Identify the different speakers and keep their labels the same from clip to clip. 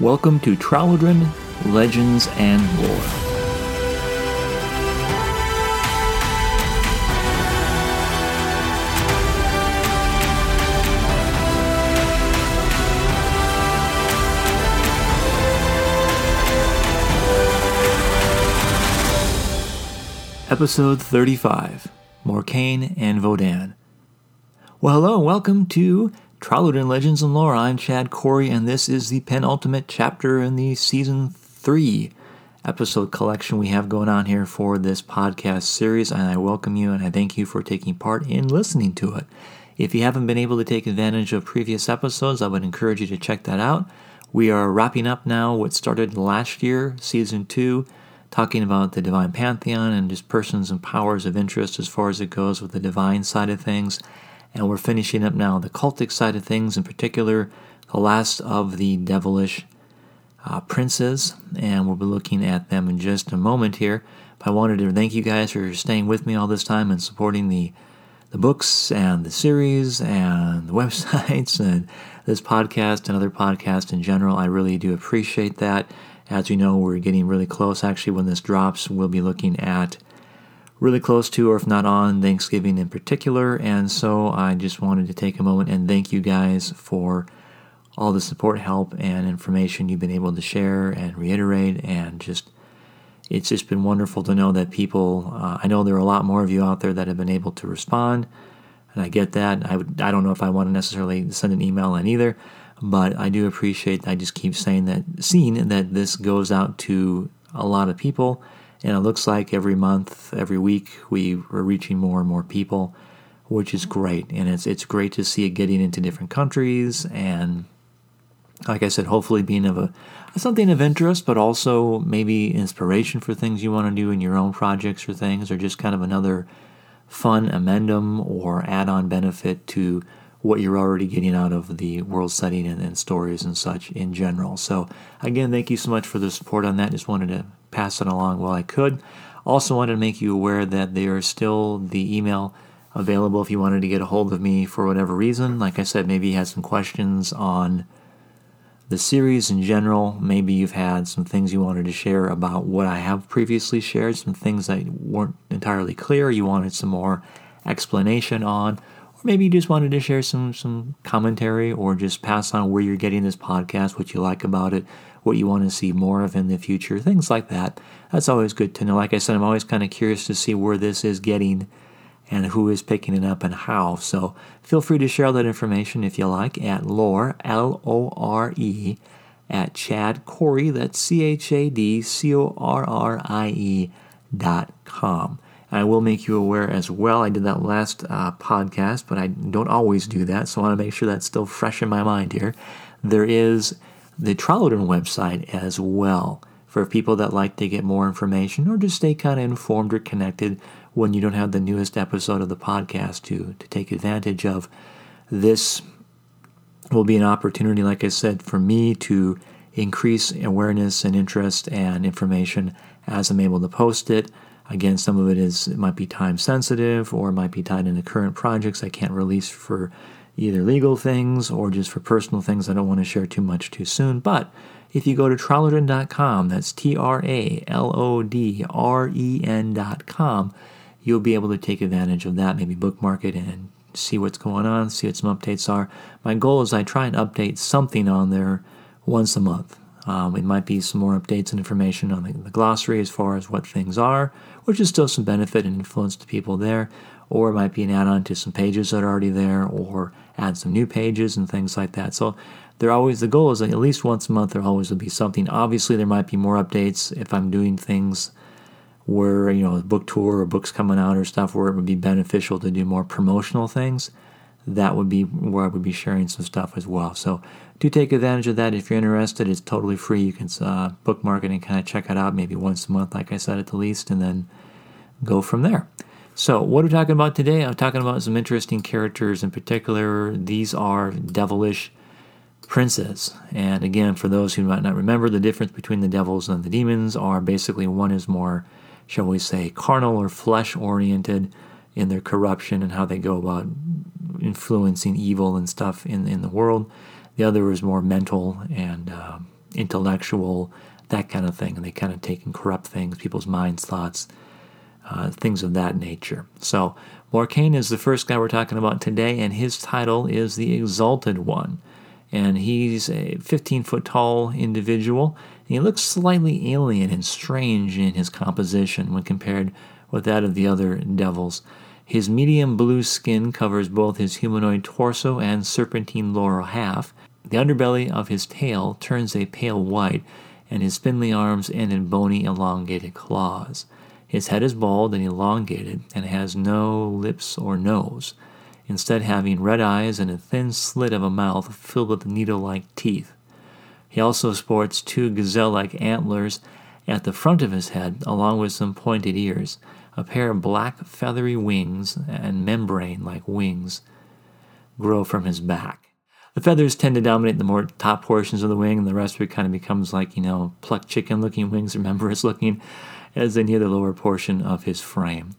Speaker 1: Welcome to Tralodren Legends and Lore. Episode 35 Morcaine and Vodan. Well, hello, and welcome to Tralodren Legends and Lore. I'm Chad Corrie, and this is the penultimate chapter in the season three episode collection we have going on here for this podcast series. And I welcome you and I thank you for taking part in listening to it. If you haven't been able to take advantage of previous episodes, I would encourage you to check that out. We are wrapping up now what started last year, season two, talking about the divine pantheon and just persons and powers of interest as far as it goes with the divine side of things. And we're finishing up now the cultic side of things, in particular, the last of the devilish uh, princes. And we'll be looking at them in just a moment here. But I wanted to thank you guys for staying with me all this time and supporting the the books and the series and the websites and this podcast and other podcasts in general. I really do appreciate that. As you know, we're getting really close. Actually, when this drops, we'll be looking at really close to, or if not on Thanksgiving in particular. And so I just wanted to take a moment and thank you guys for all the support, help, and information you've been able to share and reiterate. And just, it's just been wonderful to know that people, uh, I know there are a lot more of you out there that have been able to respond. And I get that. I, would, I don't know if I want to necessarily send an email in either, but I do appreciate, I just keep saying that, seeing that this goes out to a lot of people and it looks like every month, every week, we are reaching more and more people, which is mm-hmm. great. And it's it's great to see it getting into different countries and like I said, hopefully being of a something of interest, but also maybe inspiration for things you want to do in your own projects or things, or just kind of another fun amendum or add-on benefit to what you're already getting out of the world setting and, and stories and such in general. So again, thank you so much for the support on that. Just wanted to pass it along while I could. Also, wanted to make you aware that there is still the email available if you wanted to get a hold of me for whatever reason. Like I said, maybe you had some questions on the series in general. Maybe you've had some things you wanted to share about what I have previously shared, some things that weren't entirely clear, you wanted some more explanation on. Or maybe you just wanted to share some, some commentary or just pass on where you're getting this podcast, what you like about it, what you want to see more of in the future, things like that. That's always good to know. Like I said, I'm always kind of curious to see where this is getting and who is picking it up and how. So feel free to share that information if you like at lore, L O R E, at Chad Corrie, that's C H A D C O R R I E dot com. I will make you aware as well. I did that last uh, podcast, but I don't always do that, so I want to make sure that's still fresh in my mind here. There is the Tralodren website as well for people that like to get more information or just stay kind of informed or connected when you don't have the newest episode of the podcast to, to take advantage of. This will be an opportunity, like I said, for me to increase awareness and interest and information as I'm able to post it. Again, some of it is it might be time sensitive or it might be tied into current projects I can't release for either legal things or just for personal things I don't want to share too much too soon. But if you go to tralodren.com, that's T R A L O D R E N.com, you'll be able to take advantage of that, maybe bookmark it and see what's going on, see what some updates are. My goal is I try and update something on there once a month. Um, it might be some more updates and information on the, the, glossary as far as what things are, which is still some benefit and influence to people there or it might be an add-on to some pages that are already there, or add some new pages and things like that. So they're always the goal is that at least once a month there always will be something. Obviously, there might be more updates if I'm doing things where you know a book tour or books coming out or stuff where it would be beneficial to do more promotional things. That would be where I would be sharing some stuff as well. So do take advantage of that if you're interested. It's totally free. You can uh, bookmark it and kind of check it out maybe once a month, like I said at the least, and then go from there. So, what are we talking about today? I'm talking about some interesting characters. In particular, these are devilish princes. And again, for those who might not remember, the difference between the devils and the demons are basically one is more, shall we say, carnal or flesh oriented in their corruption and how they go about influencing evil and stuff in, in the world. The other is more mental and uh, intellectual, that kind of thing. And they kind of take and corrupt things, people's minds, thoughts, uh, things of that nature. So Morcaine is the first guy we're talking about today, and his title is the Exalted One. And he's a 15 foot tall individual. And he looks slightly alien and strange in his composition when compared with that of the other devils. His medium blue skin covers both his humanoid torso and serpentine lower half. The underbelly of his tail turns a pale white, and his spindly arms end in bony, elongated claws. His head is bald and elongated and has no lips or nose, instead, having red eyes and a thin slit of a mouth filled with needle like teeth. He also sports two gazelle like antlers at the front of his head, along with some pointed ears. A pair of black feathery wings and membrane like wings grow from his back. The feathers tend to dominate the more top portions of the wing, and the rest of it kind of becomes like, you know, plucked chicken looking wings or membranous looking as they near the lower portion of his frame.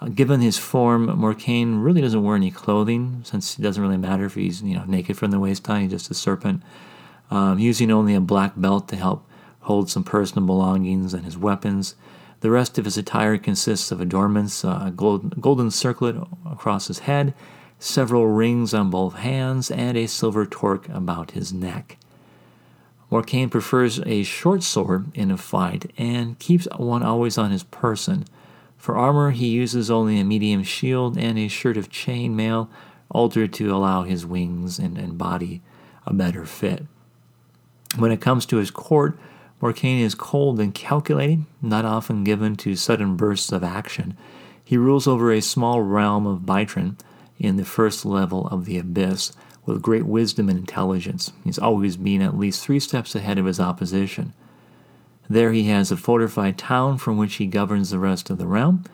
Speaker 1: Uh, given his form, Morcaine really doesn't wear any clothing, since it doesn't really matter if he's you know naked from the waist down. He's just a serpent, um, using only a black belt to help hold some personal belongings and his weapons. The rest of his attire consists of adornments, uh, a gold, golden circlet across his head, several rings on both hands, and a silver torque about his neck. Morcaine prefers a short sword in a fight and keeps one always on his person. For armor, he uses only a medium shield and a shirt of chainmail, altered to allow his wings and, and body a better fit. When it comes to his court, Morcaine is cold and calculating, not often given to sudden bursts of action. He rules over a small realm of Bitron in the first level of the Abyss, with great wisdom and intelligence. He's always been at least three steps ahead of his opposition. There he has a fortified town from which he governs the rest of the realm.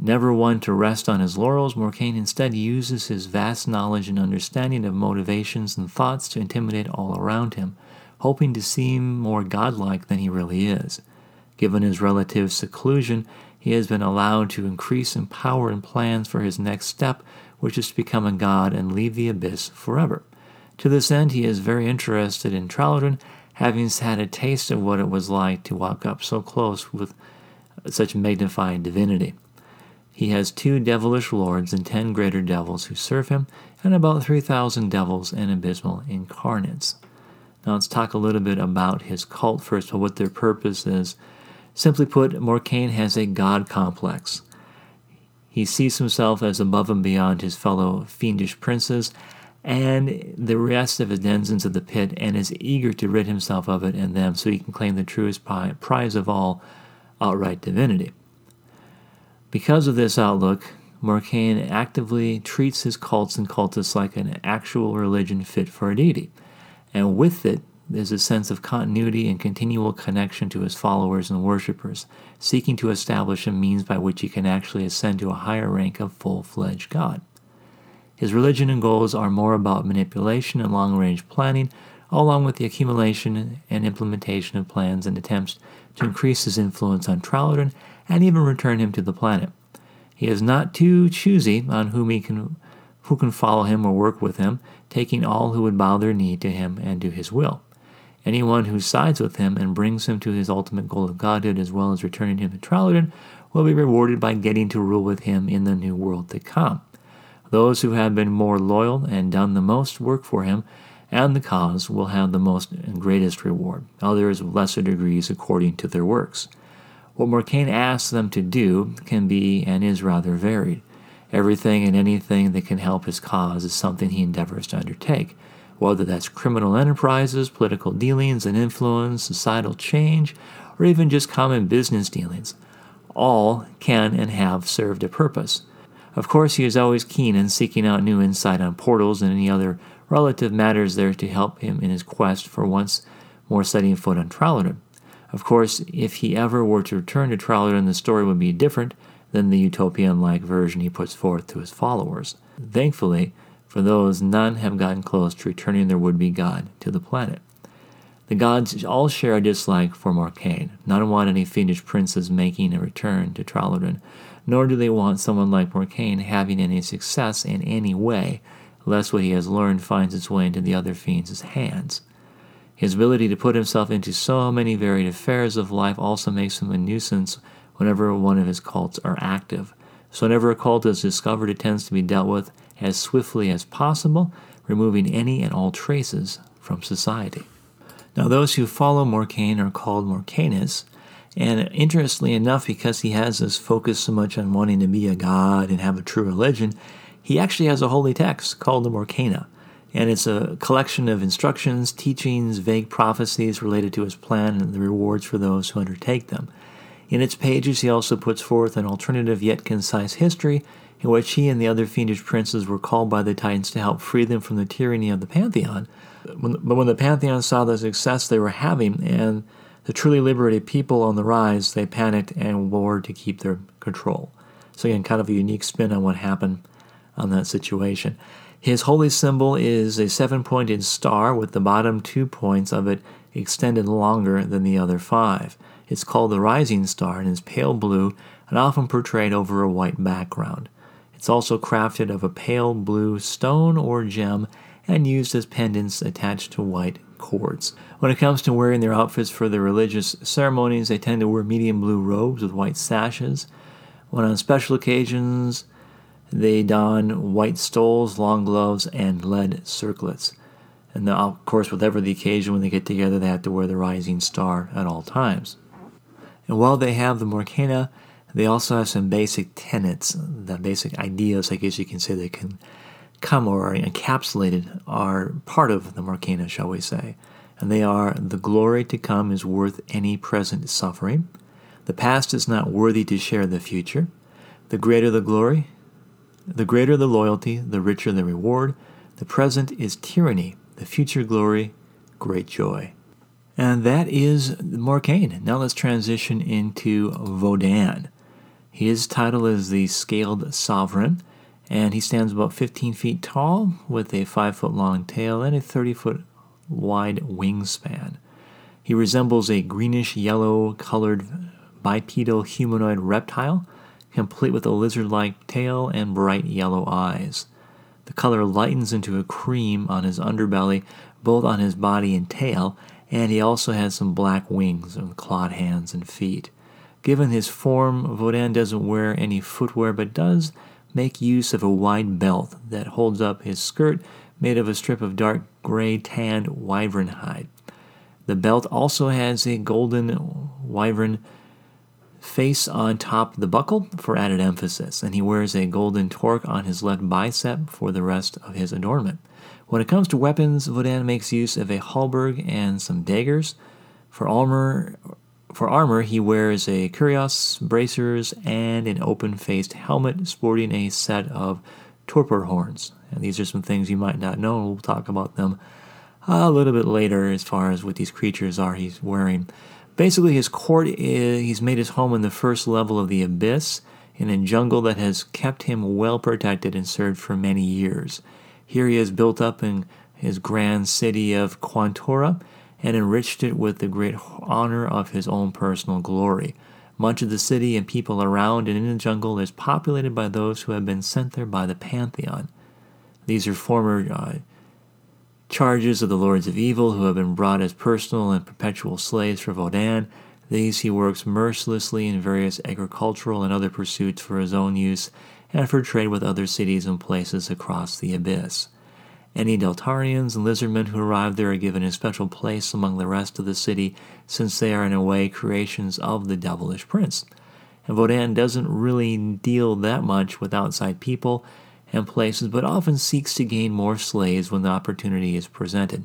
Speaker 1: Never one to rest on his laurels, Morcaine instead uses his vast knowledge and understanding of motivations and thoughts to intimidate all around him, hoping to seem more godlike than he really is. Given his relative seclusion, he has been allowed to increase in power and plans for his next step, which is to become a god and leave the abyss forever. To this end, he is very interested in Tralodren, having had a taste of what it was like to walk up so close with such magnified divinity. He has two devilish lords and ten greater devils who serve him, and about 3,000 devils and abysmal incarnates. Now let's talk a little bit about his cult first, but what their purpose is. Simply put, Morcaine has a god complex. He sees himself as above and beyond his fellow fiendish princes and the rest of his denizens of the pit and is eager to rid himself of it and them so he can claim the truest prize of all, outright divinity. Because of this outlook, Morcaine actively treats his cults and cultists like an actual religion fit for a deity, and with it, there's a sense of continuity and continual connection to his followers and worshippers, seeking to establish a means by which he can actually ascend to a higher rank of full fledged God. His religion and goals are more about manipulation and long range planning, along with the accumulation and implementation of plans and attempts to increase his influence on Tralodren and even return him to the planet. He is not too choosy on whom he can who can follow him or work with him, taking all who would bow their knee to him and do his will. Anyone who sides with him and brings him to his ultimate goal of godhood as well as returning him to Tralodren will be rewarded by getting to rule with him in the new world to come. Those who have been more loyal and done the most work for him and the cause will have the most and greatest reward, others of lesser degrees according to their works. What Morcaine asks them to do can be and is rather varied. Everything and anything that can help his cause is something he endeavors to undertake whether that's criminal enterprises, political dealings and influence, societal change, or even just common business dealings. All can and have served a purpose. Of course, he is always keen in seeking out new insight on portals and any other relative matters there to help him in his quest for once more setting foot on Tralodren. Of course, if he ever were to return to Tralodren, the story would be different than the utopian like version he puts forth to his followers. Thankfully, for those, none have gotten close to returning their would be god to the planet. The gods all share a dislike for Morcaine. None want any fiendish princes making a return to Tralodren, nor do they want someone like Morcaine having any success in any way, lest what he has learned finds its way into the other fiends' hands. His ability to put himself into so many varied affairs of life also makes him a nuisance whenever one of his cults are active. So, whenever a cult is discovered, it tends to be dealt with as swiftly as possible, removing any and all traces from society. Now, those who follow Morcaine are called Morcanists, and interestingly enough, because he has this focus so much on wanting to be a god and have a true religion, he actually has a holy text called the Morcana. And it's a collection of instructions, teachings, vague prophecies related to his plan and the rewards for those who undertake them. In its pages, he also puts forth an alternative yet concise history in which he and the other fiendish princes were called by the Titans to help free them from the tyranny of the Pantheon. But when the Pantheon saw the success they were having and the truly liberated people on the rise, they panicked and warred to keep their control. So, again, kind of a unique spin on what happened on that situation. His holy symbol is a seven pointed star with the bottom two points of it extended longer than the other five. It's called the rising star and is pale blue and often portrayed over a white background. It's also crafted of a pale blue stone or gem and used as pendants attached to white cords. When it comes to wearing their outfits for their religious ceremonies, they tend to wear medium blue robes with white sashes. When on special occasions, they don white stoles, long gloves, and lead circlets. And of course, whatever the occasion when they get together, they have to wear the rising star at all times. And while they have the Morcana, they also have some basic tenets, the basic ideas, I guess you can say, that can come or are encapsulated are part of the Morcana, shall we say. And they are the glory to come is worth any present suffering. The past is not worthy to share the future. The greater the glory, the greater the loyalty, the richer the reward. The present is tyranny, the future glory, great joy. And that is Morcaine. Now let's transition into Vodan. His title is the Scaled Sovereign, and he stands about 15 feet tall with a 5 foot long tail and a 30 foot wide wingspan. He resembles a greenish yellow colored bipedal humanoid reptile, complete with a lizard like tail and bright yellow eyes. The color lightens into a cream on his underbelly, both on his body and tail, and he also has some black wings and clawed hands and feet. Given his form, Vodan doesn't wear any footwear but does make use of a wide belt that holds up his skirt made of a strip of dark gray tanned wyvern hide. The belt also has a golden wyvern face on top of the buckle for added emphasis, and he wears a golden torque on his left bicep for the rest of his adornment. When it comes to weapons, Vodan makes use of a halberd and some daggers. For armor, for armor, he wears a cuirass, bracers, and an open-faced helmet sporting a set of torpor horns. And these are some things you might not know. We'll talk about them a little bit later as far as what these creatures are he's wearing. Basically, his court is, he's made his home in the first level of the abyss in a jungle that has kept him well protected and served for many years. Here he has built up in his grand city of Quantora and enriched it with the great honor of his own personal glory. Much of the city and people around and in the jungle is populated by those who have been sent there by the Pantheon. These are former uh, charges of the lords of evil who have been brought as personal and perpetual slaves for Vodan. These he works mercilessly in various agricultural and other pursuits for his own use and for trade with other cities and places across the abyss. Any Deltarians and lizardmen who arrive there are given a special place among the rest of the city, since they are in a way creations of the devilish prince. And Vodan doesn't really deal that much with outside people and places, but often seeks to gain more slaves when the opportunity is presented.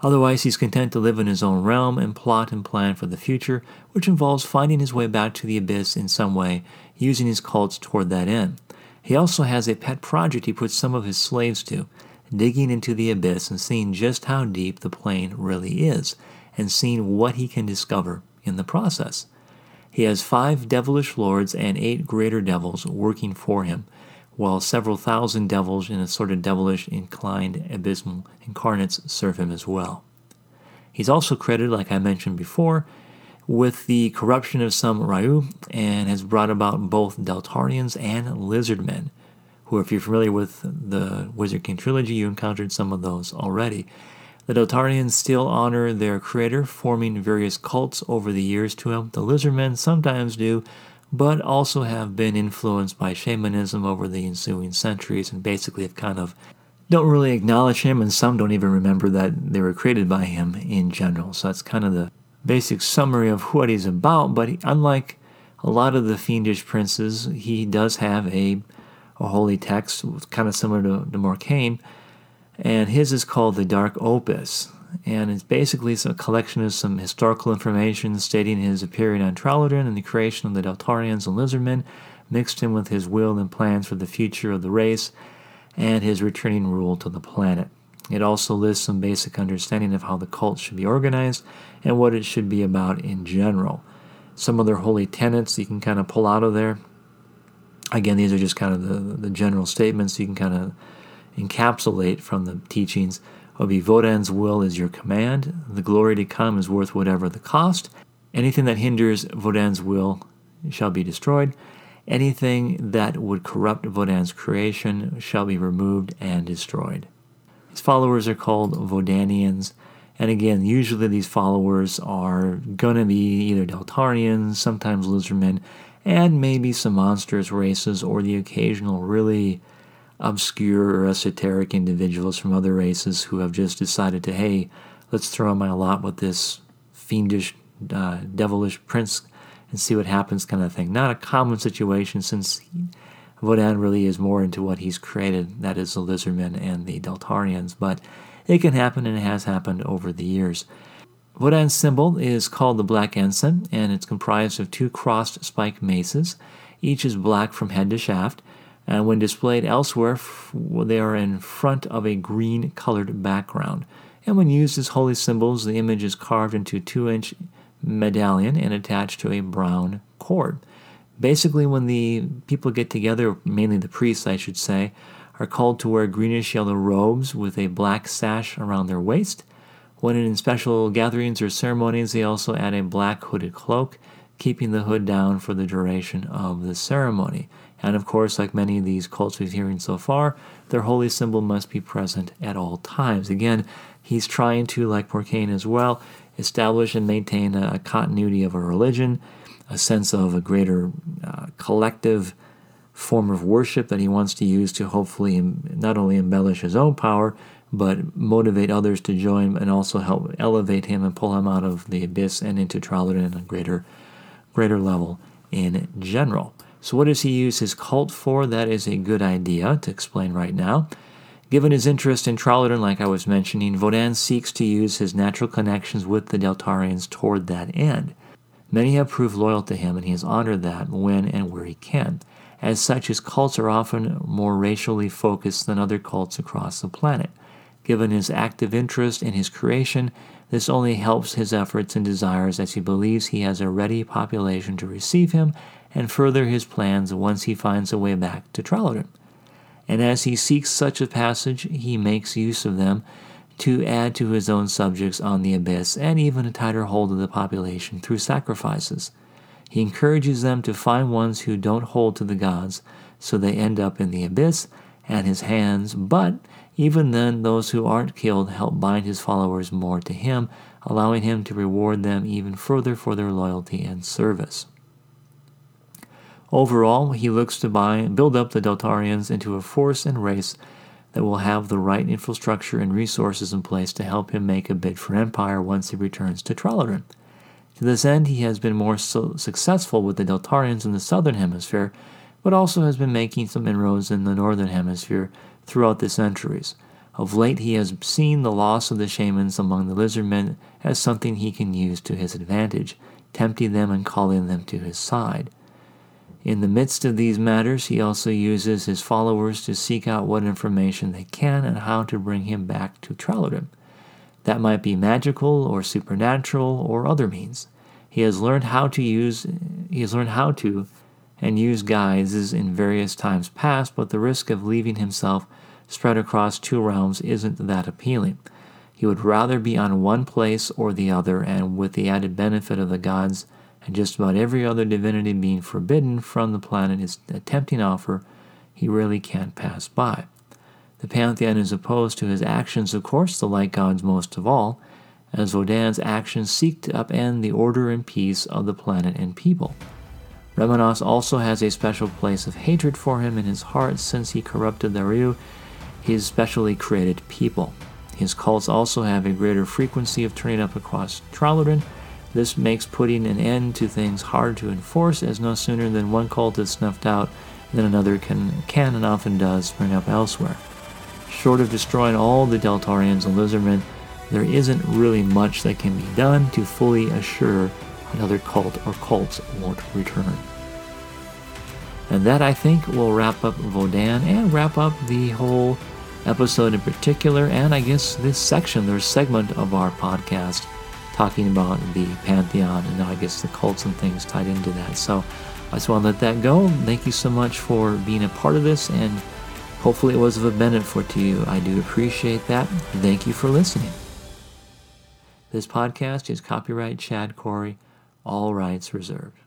Speaker 1: Otherwise, he's content to live in his own realm and plot and plan for the future, which involves finding his way back to the abyss in some way, using his cults toward that end. He also has a pet project he puts some of his slaves to, digging into the abyss and seeing just how deep the plane really is, and seeing what he can discover in the process. He has five devilish lords and eight greater devils working for him, while several thousand devils and assorted devilish inclined abysmal incarnates serve him as well. He's also credited, like I mentioned before, with the corruption of some Ryu and has brought about both Deltarians and Lizardmen, who, if you're familiar with the Wizard King trilogy, you encountered some of those already. The Deltarians still honor their creator, forming various cults over the years to him. The Lizardmen sometimes do, but also have been influenced by shamanism over the ensuing centuries and basically have kind of don't really acknowledge him, and some don't even remember that they were created by him in general. So that's kind of the basic summary of what he's about. But unlike a lot of the fiendish princes, he does have a, a holy text, kind of similar to, to Morcaine, and his is called the Dark Opus. And it's basically a collection of some historical information stating his appearing on Tralodren and the creation of the Deltarians and Lizardmen, mixed in with his will and plans for the future of the race and his returning rule to the planet. It also lists some basic understanding of how the cult should be organized and what it should be about in general. Some other holy tenets you can kind of pull out of there. Again, these are just kind of the, the general statements you can kind of encapsulate from the teachings. Would be Vodan's will is your command. The glory to come is worth whatever the cost. Anything that hinders Vodan's will shall be destroyed. Anything that would corrupt Vodan's creation shall be removed and destroyed. His followers are called Vodanians, and again, usually these followers are gonna be either Deltarians, sometimes Lizardmen, and maybe some monstrous races or the occasional really obscure or esoteric individuals from other races who have just decided to, hey, let's throw in my lot with this fiendish, uh, devilish prince and see what happens kind of thing. Not a common situation since Vodan really is more into what he's created, that is the Lizardmen and the Deltarians, but it can happen and it has happened over the years. Vodan's symbol is called the Black Ensign, and it's comprised of two crossed spike maces. Each is black from head to shaft, and when displayed elsewhere, they are in front of a green colored background. And when used as holy symbols, the image is carved into a two inch medallion and attached to a brown cord. Basically, when the people get together, mainly the priests, I should say, are called to wear greenish yellow robes with a black sash around their waist. When in special gatherings or ceremonies, they also add a black hooded cloak, keeping the hood down for the duration of the ceremony. And of course, like many of these cults we've hearing so far, their holy symbol must be present at all times. Again, he's trying to, like Morcaine as well, establish and maintain a, continuity of a religion, a sense of a greater uh, collective form of worship that he wants to use to hopefully not only embellish his own power, but motivate others to join and also help elevate him and pull him out of the abyss and into Tralodren on a greater, greater level in general. So, what does he use his cult for? That is a good idea to explain right now. Given his interest in Tralodren, like I was mentioning, Vodan seeks to use his natural connections with the Deltarians toward that end. Many have proved loyal to him, and he has honored that when and where he can. As such, his cults are often more racially focused than other cults across the planet. Given his active interest in his creation, this only helps his efforts and desires as he believes he has a ready population to receive him and further his plans once he finds a way back to Tralodren and as he seeks such a passage, he makes use of them to add to his own subjects on the abyss and even a tighter hold of the population through sacrifices. He encourages them to find ones who don't hold to the gods, so they end up in the abyss at his hands, but even then, those who aren't killed help bind his followers more to him, allowing him to reward them even further for their loyalty and service. Overall, he looks to buy, build up the Deltarians into a force and race that will have the right infrastructure and resources in place to help him make a bid for empire once he returns to Tralodren. To this end, he has been more so successful with the Deltarians in the southern hemisphere, but also has been making some inroads in the northern hemisphere throughout the centuries. Of late, he has seen the loss of the shamans among the lizardmen as something he can use to his advantage, tempting them and calling them to his side. In the midst of these matters, he also uses his followers to seek out what information they can and how to bring him back to Tralodren. That might be magical or supernatural or other means. He has learned how to use he has learned how to and use guises in various times past, but the risk of leaving himself spread across two realms isn't that appealing. He would rather be on one place or the other, and with the added benefit of the gods and just about every other divinity being forbidden from the planet is a tempting offer he really can't pass by. The pantheon is opposed to his actions, of course, the light gods most of all, as Vodan's actions seek to upend the order and peace of the planet and people. Remenos also has a special place of hatred for him in his heart since he corrupted the Ryu, his specially created people. His cults also have a greater frequency of turning up across Tralodren. This makes putting an end to things hard to enforce, as no sooner than one cult is snuffed out than another can, can and often does spring up elsewhere. Short of destroying all the Deltarians and Lizardmen, there isn't really much that can be done to fully assure another cult or cults won't return. And that, I think, will wrap up Vodan and wrap up the whole episode in particular, and I guess this section, there's segment of our podcast talking about the Pantheon and I guess the cults and things tied into that. So I just want to let that go. Thank you so much for being a part of this, and hopefully it was of a benefit to you. I do appreciate that. Thank you for listening. This podcast is copyright Chad Corrie, all rights reserved.